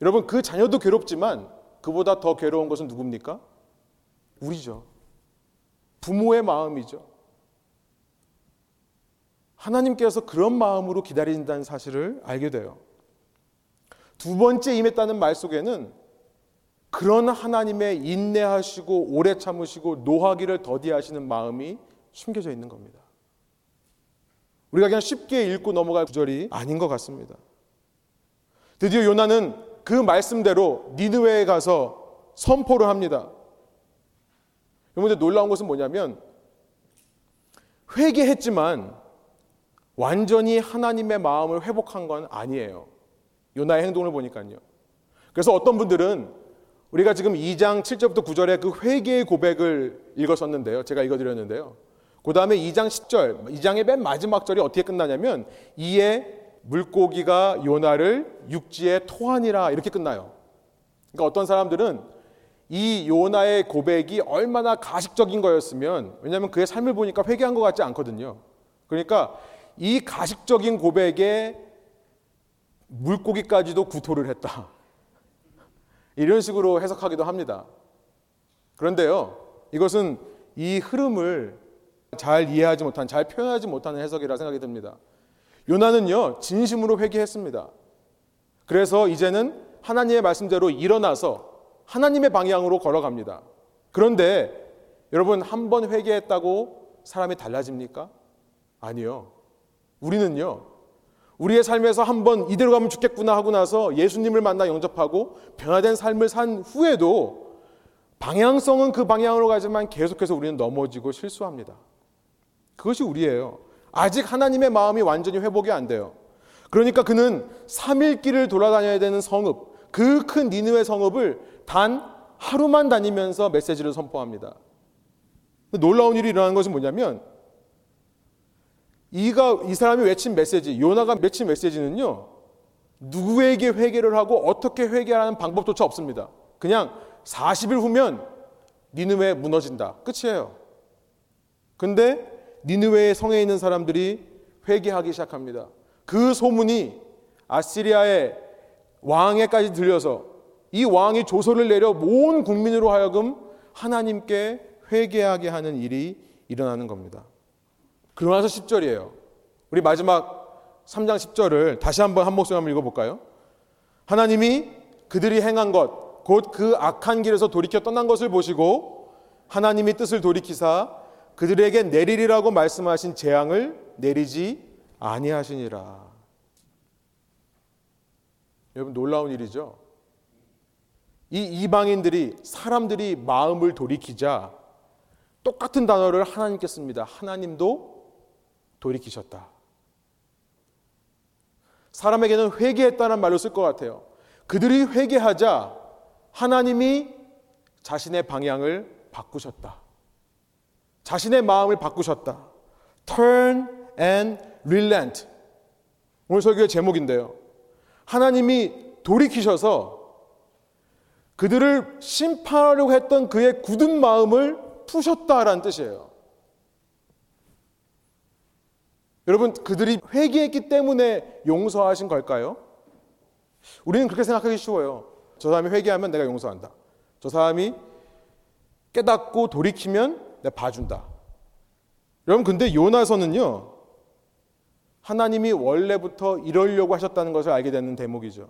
Speaker 1: 여러분 그 자녀도 괴롭지만 그보다 더 괴로운 것은 누굽니까? 우리죠. 부모의 마음이죠. 하나님께서 그런 마음으로 기다린다는 사실을 알게 돼요. 두 번째 임했다는 말 속에는 그런 하나님의 인내하시고 오래 참으시고 노하기를 더디하시는 마음이 숨겨져 있는 겁니다. 우리가 그냥 쉽게 읽고 넘어갈 구절이 아닌 것 같습니다. 드디어 요나는 그 말씀대로 니느웨에 가서 선포를 합니다. 여러분들 놀라운 것은 뭐냐면 회개했지만 완전히 하나님의 마음을 회복한 건 아니에요. 요나의 행동을 보니까요. 그래서 어떤 분들은 우리가 지금 2장 7절부터 9절의 그 회개의 고백을 읽었었는데요. 제가 읽어드렸는데요. 그 다음에 2장 10절, 2장의 맨 마지막 절이 어떻게 끝나냐면 이에 물고기가 요나를 육지에 토하니라 이렇게 끝나요. 그러니까 어떤 사람들은 이 요나의 고백이 얼마나 가식적인 거였으면 왜냐하면 그의 삶을 보니까 회개한 것 같지 않거든요. 그러니까 이 가식적인 고백에 물고기까지도 구토를 했다. 이런 식으로 해석하기도 합니다. 그런데요, 이것은 이 흐름을 잘 이해하지 못한, 잘 표현하지 못하는 해석이라 생각이 듭니다. 요나는요, 진심으로 회개했습니다. 그래서 이제는 하나님의 말씀대로 일어나서 하나님의 방향으로 걸어갑니다. 그런데 여러분, 한 번 회개했다고 사람이 달라집니까? 아니요. 우리는요, 우리의 삶에서 한 번 이대로 가면 죽겠구나 하고 나서 예수님을 만나 영접하고 변화된 삶을 산 후에도 방향성은 그 방향으로 가지만 계속해서 우리는 넘어지고 실수합니다. 그것이 우리예요. 아직 하나님의 마음이 완전히 회복이 안 돼요. 그러니까 그는 3일 길을 돌아다녀야 되는 성읍, 그 큰 니느웨 성읍을 단 하루만 다니면서 메시지를 선포합니다. 놀라운 일이 일어나는 것은 뭐냐면 이가 이 사람이 외친 메시지, 요나가 외친 메시지는요. 누구에게 회개를 하고 어떻게 회개하는 방법조차 없습니다. 그냥 40일 후면 니느웨 무너진다. 끝이에요. 근데 니느웨의 성에 있는 사람들이 회개하기 시작합니다. 그 소문이 아시리아의 왕에까지 들려서 이 왕이 조서를 내려 온 국민으로 하여금 하나님께 회개하게 하는 일이 일어나는 겁니다. 그러고 나서 10절이에요. 우리 마지막 3장 10절을 다시 한번 한 목소리 한번 읽어볼까요? 하나님이 그들이 행한 것, 곧 그 악한 길에서 돌이켜 떠난 것을 보시고 하나님이 뜻을 돌이키사 그들에게 내리리라고 말씀하신 재앙을 내리지 아니하시니라. 여러분 놀라운 일이죠. 이 이방인들이 사람들이 마음을 돌이키자 똑같은 단어를 하나님께 씁니다. 하나님도 돌이키셨다. 사람에게는 회개했다는 말로 쓸 것 같아요. 그들이 회개하자 하나님이 자신의 방향을 바꾸셨다. 자신의 마음을 바꾸셨다. Turn and relent. 오늘 설교의 제목인데요. 하나님이 돌이키셔서 그들을 심판하려고 했던 그의 굳은 마음을 푸셨다라는 뜻이에요. 여러분, 그들이 회개했기 때문에 용서하신 걸까요? 우리는 그렇게 생각하기 쉬워요. 저 사람이 회개하면 내가 용서한다. 저 사람이 깨닫고 돌이키면 내가 봐준다. 여러분, 근데 요나서는요, 하나님이 원래부터 이러려고 하셨다는 것을 알게 되는 대목이죠.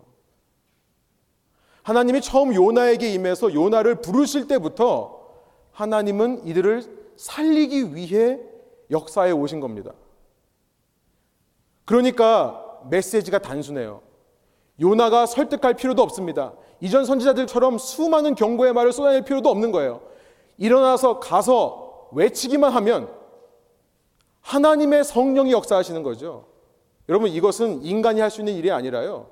Speaker 1: 하나님이 처음 요나에게 임해서 요나를 부르실 때부터 하나님은 이들을 살리기 위해 역사에 오신 겁니다. 그러니까 메시지가 단순해요. 요나가 설득할 필요도 없습니다. 이전 선지자들처럼 수많은 경고의 말을 쏟아낼 필요도 없는 거예요. 일어나서 가서 외치기만 하면 하나님의 성령이 역사하시는 거죠. 여러분 이것은 인간이 할 수 있는 일이 아니라요.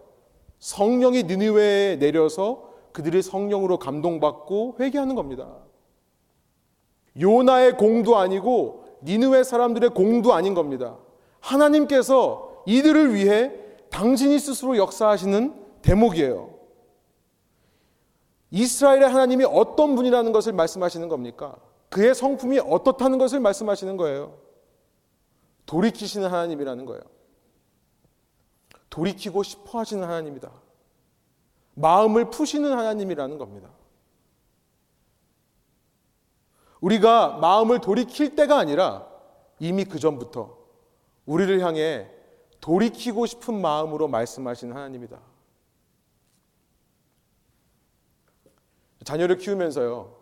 Speaker 1: 성령이 느니웨에 내려서 그들이 성령으로 감동받고 회개하는 겁니다. 요나의 공도 아니고 니느웨 사람들의 공도 아닌 겁니다. 하나님께서 이들을 위해 당신이 스스로 역사하시는 대목이에요. 이스라엘의 하나님이 어떤 분이라는 것을 말씀하시는 겁니까? 그의 성품이 어떻다는 것을 말씀하시는 거예요. 돌이키시는 하나님이라는 거예요. 돌이키고 싶어 하시는 하나님이다. 마음을 푸시는 하나님이라는 겁니다. 우리가 마음을 돌이킬 때가 아니라 이미 그 전부터 우리를 향해 돌이키고 싶은 마음으로 말씀하신 하나님이다. 자녀를 키우면서요.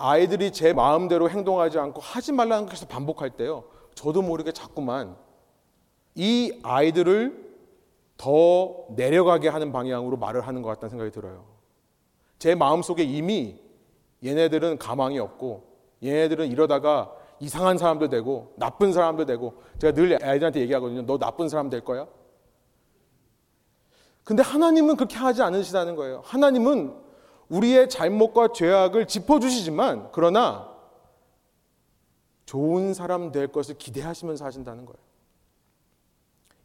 Speaker 1: 아이들이 제 마음대로 행동하지 않고 하지 말라는 것을 반복할 때요. 저도 모르게 자꾸만 이 아이들을 더 내려가게 하는 방향으로 말을 하는 것 같다는 생각이 들어요. 제 마음속에 이미 얘네들은 가망이 없고 얘네들은 이러다가 이상한 사람도 되고 나쁜 사람도 되고 제가 늘 아이들한테 얘기하거든요. 너 나쁜 사람 될 거야? 근데 하나님은 그렇게 하지 않으시다는 거예요. 하나님은 우리의 잘못과 죄악을 짚어주시지만 그러나 좋은 사람 될 것을 기대하시면서 하신다는 거예요.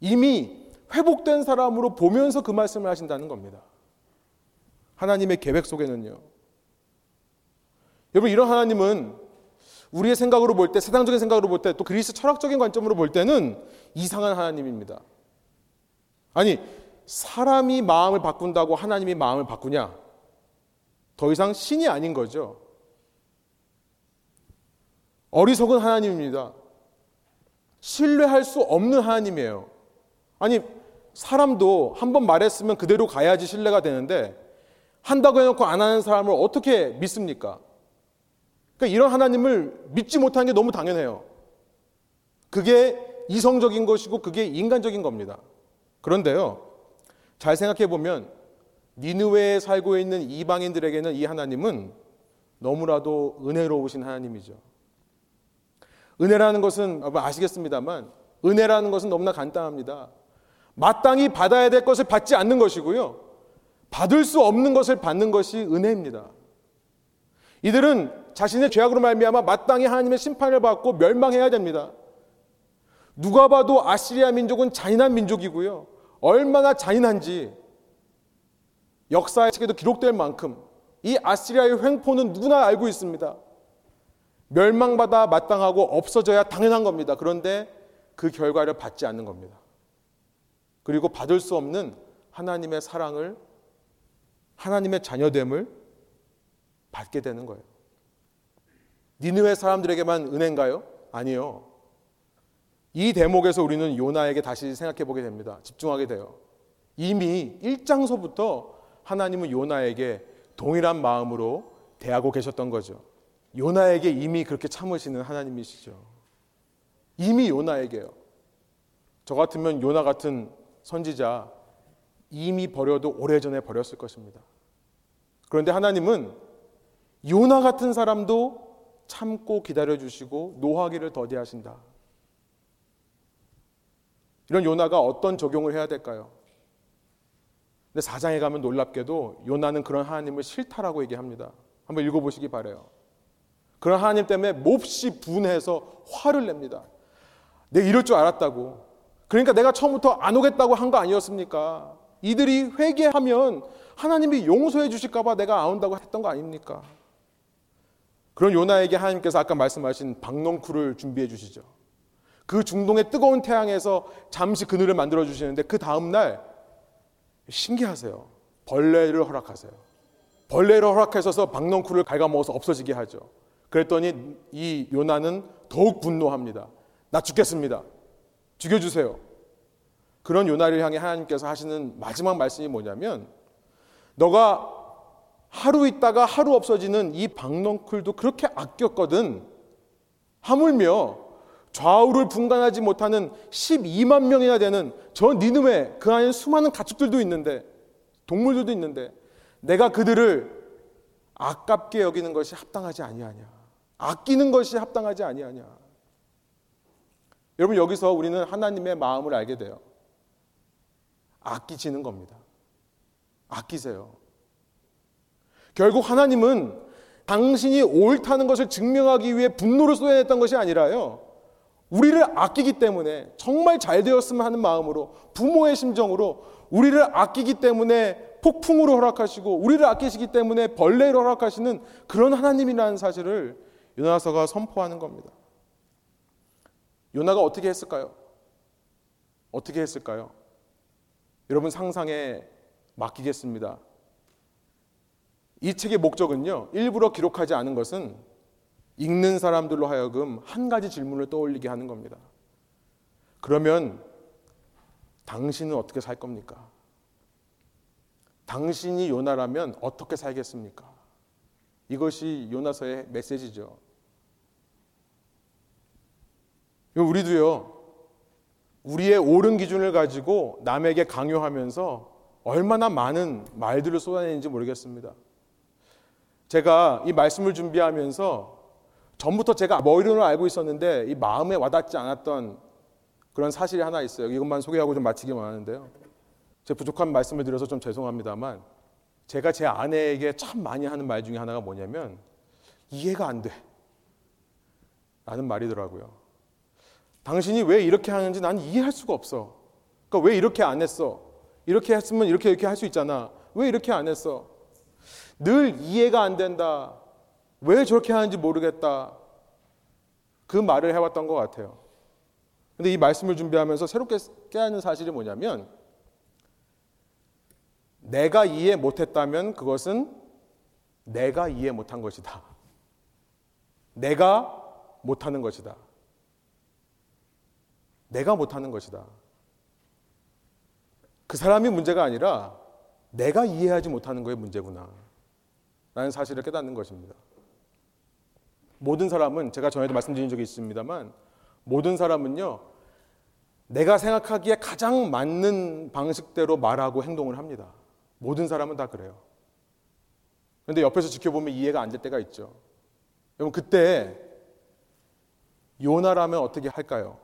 Speaker 1: 이미 회복된 사람으로 보면서 그 말씀을 하신다는 겁니다. 하나님의 계획 속에는요. 여러분, 이런 하나님은 우리의 생각으로 볼 때, 세상적인 생각으로 볼 때, 또 그리스 철학적인 관점으로 볼 때는 이상한 하나님입니다. 아니, 사람이 마음을 바꾼다고 하나님이 마음을 바꾸냐? 더 이상 신이 아닌 거죠. 어리석은 하나님입니다. 신뢰할 수 없는 하나님이에요. 아니, 사람도 한 번 말했으면 그대로 가야지 신뢰가 되는데, 한다고 해놓고 안 하는 사람을 어떻게 믿습니까? 그러니까 이런 하나님을 믿지 못하는 게 너무 당연해요. 그게 이성적인 것이고 그게 인간적인 겁니다. 그런데요, 잘 생각해 보면 니느웨에 살고 있는 이방인들에게는 이 하나님은 너무나도 은혜로우신 하나님이죠. 은혜라는 것은 아시겠습니다만 은혜라는 것은 너무나 간단합니다. 마땅히 받아야 될 것을 받지 않는 것이고요. 받을 수 없는 것을 받는 것이 은혜입니다. 이들은 자신의 죄악으로 말미암아 마땅히 하나님의 심판을 받고 멸망해야 됩니다. 누가 봐도 아시리아 민족은 잔인한 민족이고요. 얼마나 잔인한지 역사책에도 기록될 만큼 이 아시리아의 횡포는 누구나 알고 있습니다. 멸망받아 마땅하고 없어져야 당연한 겁니다. 그런데 그 결과를 받지 않는 겁니다. 그리고 받을 수 없는 하나님의 사랑을 하나님의 자녀됨을 받게 되는 거예요. 니느웨 사람들에게만 은혜인가요? 아니요. 이 대목에서 우리는 요나에게 다시 생각해 보게 됩니다. 집중하게 돼요. 이미 1장서부터 하나님은 요나에게 동일한 마음으로 대하고 계셨던 거죠. 요나에게 이미 그렇게 참으시는 하나님이시죠. 이미 요나에게요. 저 같으면 요나 같은 선지자 이미 버려도 오래전에 버렸을 것입니다. 그런데 하나님은 요나 같은 사람도 참고 기다려 주시고 노하기를 더디하신다. 이런 요나가 어떤 적용을 해야 될까요? 근데 사장에 가면 놀랍게도 요나는 그런 하나님을 싫다라고 얘기합니다. 한번 읽어보시기 바래요. 그런 하나님 때문에 몹시 분해서 화를 냅니다. 내가 이럴 줄 알았다고. 그러니까 내가 처음부터 안 오겠다고 한 거 아니었습니까? 이들이 회개하면 하나님이 용서해 주실까봐 내가 안 온다고 했던 거 아닙니까? 그런 요나에게 하나님께서 아까 말씀하신 박농쿨을 준비해 주시죠. 그 중동의 뜨거운 태양에서 잠시 그늘을 만들어 주시는데 그 다음 날 신기하세요. 벌레를 허락하세요. 벌레를 허락하셔서 박농쿨을 갉아먹어서 없어지게 하죠. 그랬더니 이 요나는 더욱 분노합니다. 나 죽겠습니다. 죽여주세요. 그런 요나를 향해 하나님께서 하시는 마지막 말씀이 뭐냐면 너가 하루 있다가 하루 없어지는 이 박넝쿨도 그렇게 아꼈거든. 하물며 좌우를 분간하지 못하는 12만 명이나 되는 저 니누에 그 안에 수많은 가축들도 있는데 동물들도 있는데 내가 그들을 아깝게 여기는 것이 합당하지 아니하냐. 아끼는 것이 합당하지 아니하냐. 여러분 여기서 우리는 하나님의 마음을 알게 돼요. 아끼지는 겁니다. 아끼세요. 결국 하나님은 당신이 옳다는 것을 증명하기 위해 분노를 쏟아냈던 것이 아니라요. 우리를 아끼기 때문에 정말 잘 되었으면 하는 마음으로 부모의 심정으로 우리를 아끼기 때문에 폭풍으로 허락하시고 우리를 아끼시기 때문에 벌레를 허락하시는 그런 하나님이라는 사실을 요나서가 선포하는 겁니다. 요나가 어떻게 했을까요? 어떻게 했을까요? 여러분 상상에 맡기겠습니다. 이 책의 목적은요, 일부러 기록하지 않은 것은 읽는 사람들로 하여금 한 가지 질문을 떠올리게 하는 겁니다. 그러면 당신은 어떻게 살 겁니까? 당신이 요나라면 어떻게 살겠습니까? 이것이 요나서의 메시지죠. 우리도요, 우리의 옳은 기준을 가지고 남에게 강요하면서 얼마나 많은 말들을 쏟아내는지 모르겠습니다. 제가 이 말씀을 준비하면서 전부터 제가 머리로 알고 있었는데 이 마음에 와닿지 않았던 그런 사실이 하나 있어요. 이것만 소개하고 좀 마치기 원하는데요. 제 부족한 말씀을 드려서 좀 죄송합니다만 제가 제 아내에게 참 많이 하는 말 중에 하나가 뭐냐면 이해가 안 돼. 라는 말이더라고요. 당신이 왜 이렇게 하는지 난 이해할 수가 없어. 그러니까 왜 이렇게 안 했어? 이렇게 했으면 이렇게 이렇게 할 수 있잖아. 왜 이렇게 안 했어? 늘 이해가 안 된다. 왜 저렇게 하는지 모르겠다. 그 말을 해왔던 것 같아요. 근데 이 말씀을 준비하면서 새롭게 깨닫는 사실이 뭐냐면 내가 이해 못했다면 그것은 내가 이해 못한 것이다. 내가 못하는 것이다. 내가 못하는 것이다. 그 사람이 문제가 아니라 내가 이해하지 못하는 거에 문제구나. 라는 사실을 깨닫는 것입니다. 모든 사람은 제가 전에도 말씀드린 적이 있습니다만 모든 사람은요 내가 생각하기에 가장 맞는 방식대로 말하고 행동을 합니다. 모든 사람은 다 그래요. 그런데 옆에서 지켜보면 이해가 안 될 때가 있죠. 여러분 그때 요나라면 어떻게 할까요?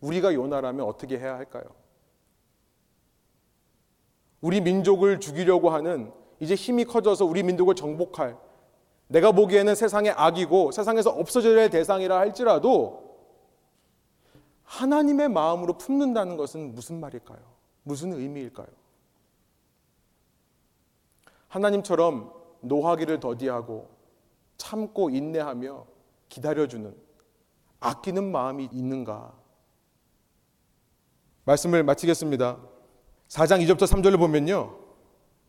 Speaker 1: 우리가 요나라면 어떻게 해야 할까요? 우리 민족을 죽이려고 하는 이제 힘이 커져서 우리 민족을 정복할 내가 보기에는 세상의 악이고 세상에서 없어져야 할 대상이라 할지라도 하나님의 마음으로 품는다는 것은 무슨 말일까요? 무슨 의미일까요? 하나님처럼 노하기를 더디하고 참고 인내하며 기다려주는 아끼는 마음이 있는가? 말씀을 마치겠습니다. 4장 2절부터 3절을 보면요.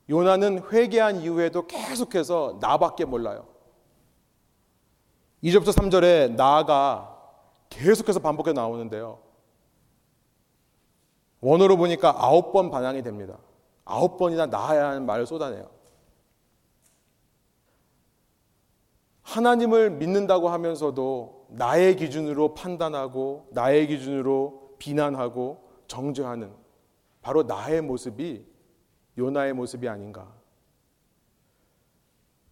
Speaker 1: 요나는 회개한 이후에도 계속해서 나밖에 몰라요. 2절부터 3절에 나가 계속해서 반복해 나오는데요. 원어로 보니까 아홉 번 반항이 됩니다. 아홉 번이나 나야 하는 말을 쏟아내요. 하나님을 믿는다고 하면서도 나의 기준으로 판단하고 나의 기준으로 비난하고 정죄하는 바로 나의 모습이 요나의 모습이 아닌가.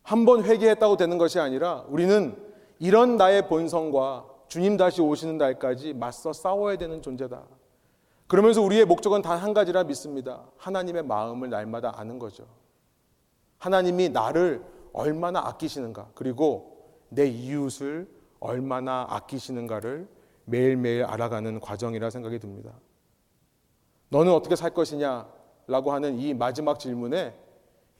Speaker 1: 한 번 회개했다고 되는 것이 아니라 우리는 이런 나의 본성과 주님 다시 오시는 날까지 맞서 싸워야 되는 존재다. 그러면서 우리의 목적은 단 한 가지라 믿습니다. 하나님의 마음을 날마다 아는 거죠. 하나님이 나를 얼마나 아끼시는가, 그리고 내 이웃을 얼마나 아끼시는가를 매일매일 알아가는 과정이라 생각이 듭니다. 너는 어떻게 살 것이냐? 라고 하는 이 마지막 질문에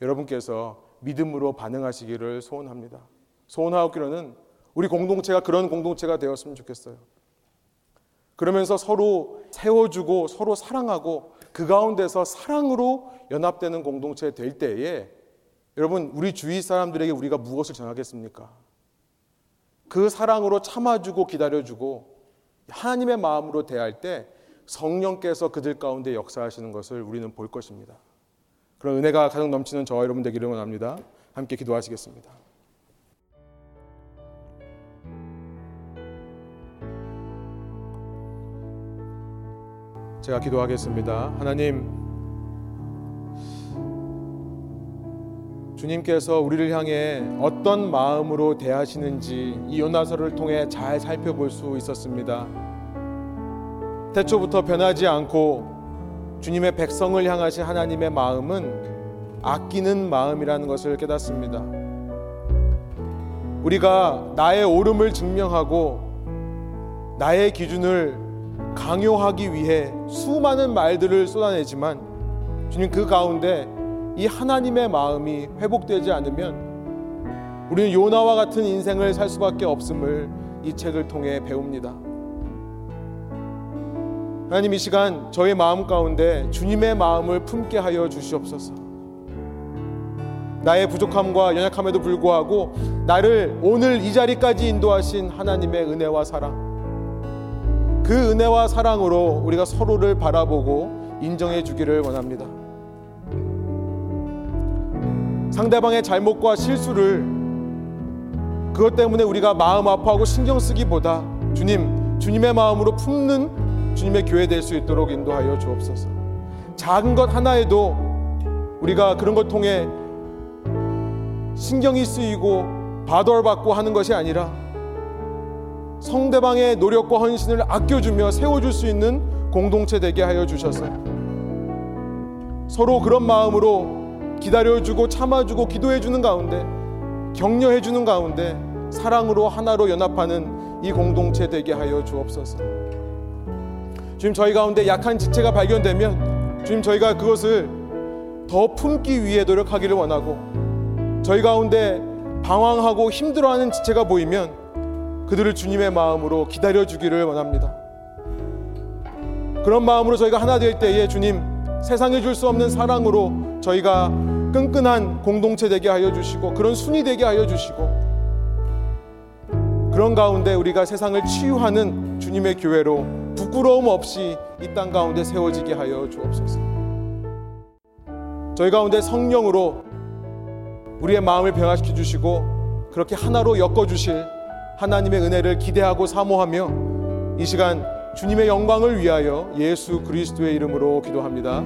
Speaker 1: 여러분께서 믿음으로 반응하시기를 소원합니다. 소원하옵기로는 우리 공동체가 그런 공동체가 되었으면 좋겠어요. 그러면서 서로 세워주고 서로 사랑하고 그 가운데서 사랑으로 연합되는 공동체 될 때에 여러분 우리 주위 사람들에게 우리가 무엇을 전하겠습니까? 그 사랑으로 참아주고 기다려주고 하나님의 마음으로 대할 때 성령께서 그들 가운데 역사하시는 것을 우리는 볼 것입니다. 그런 은혜가 가득 넘치는 저와 여러분 되기를 원합니다. 함께 기도하시겠습니다. 제가 기도하겠습니다. 하나님, 주님께서 우리를 향해 어떤 마음으로 대하시는지 이 요나서를 통해 잘 살펴볼 수 있었습니다. 태초부터 변하지 않고 주님의 백성을 향하신 하나님의 마음은 아끼는 마음이라는 것을 깨닫습니다. 우리가 나의 옳음을 증명하고 나의 기준을 강요하기 위해 수많은 말들을 쏟아내지만 주님 그 가운데 이 하나님의 마음이 회복되지 않으면 우리는 요나와 같은 인생을 살 수밖에 없음을 이 책을 통해 배웁니다. 하나님 이 시간 저의 마음 가운데 주님의 마음을 품게 하여 주시옵소서. 나의 부족함과 연약함에도 불구하고 나를 오늘 이 자리까지 인도하신 하나님의 은혜와 사랑. 그 은혜와 사랑으로 우리가 서로를 바라보고 인정해 주기를 원합니다. 상대방의 잘못과 실수를 그것 때문에 우리가 마음 아파하고 신경 쓰기보다 주님, 주님의 마음으로 품는 주님의 교회 될 수 있도록 인도하여 주옵소서. 작은 것 하나에도 우리가 그런 걸 통해 신경이 쓰이고 바돌받고 하는 것이 아니라 성대방의 노력과 헌신을 아껴주며 세워줄 수 있는 공동체 되게 하여 주셔서 서로 그런 마음으로 기다려주고 참아주고 기도해주는 가운데 격려해주는 가운데 사랑으로 하나로 연합하는 이 공동체 되게 하여 주옵소서. 주님 저희 가운데 약한 지체가 발견되면 주님 저희가 그것을 더 품기 위해 노력하기를 원하고 저희 가운데 방황하고 힘들어하는 지체가 보이면 그들을 주님의 마음으로 기다려 주기를 원합니다. 그런 마음으로 저희가 하나 될 때에 주님 세상에 줄 수 없는 사랑으로 저희가 끈끈한 공동체 되게 하여 주시고 그런 순이 되게 하여 주시고 그런 가운데 우리가 세상을 치유하는 주님의 교회로 부끄러움 없이 이 땅 가운데 세워지게 하여 주옵소서. 저희 가운데 성령으로 우리의 마음을 변화시켜 주시고 그렇게 하나로 엮어 주실 하나님의 은혜를 기대하고 사모하며 이 시간 주님의 영광을 위하여 예수 그리스도의 이름으로 기도합니다.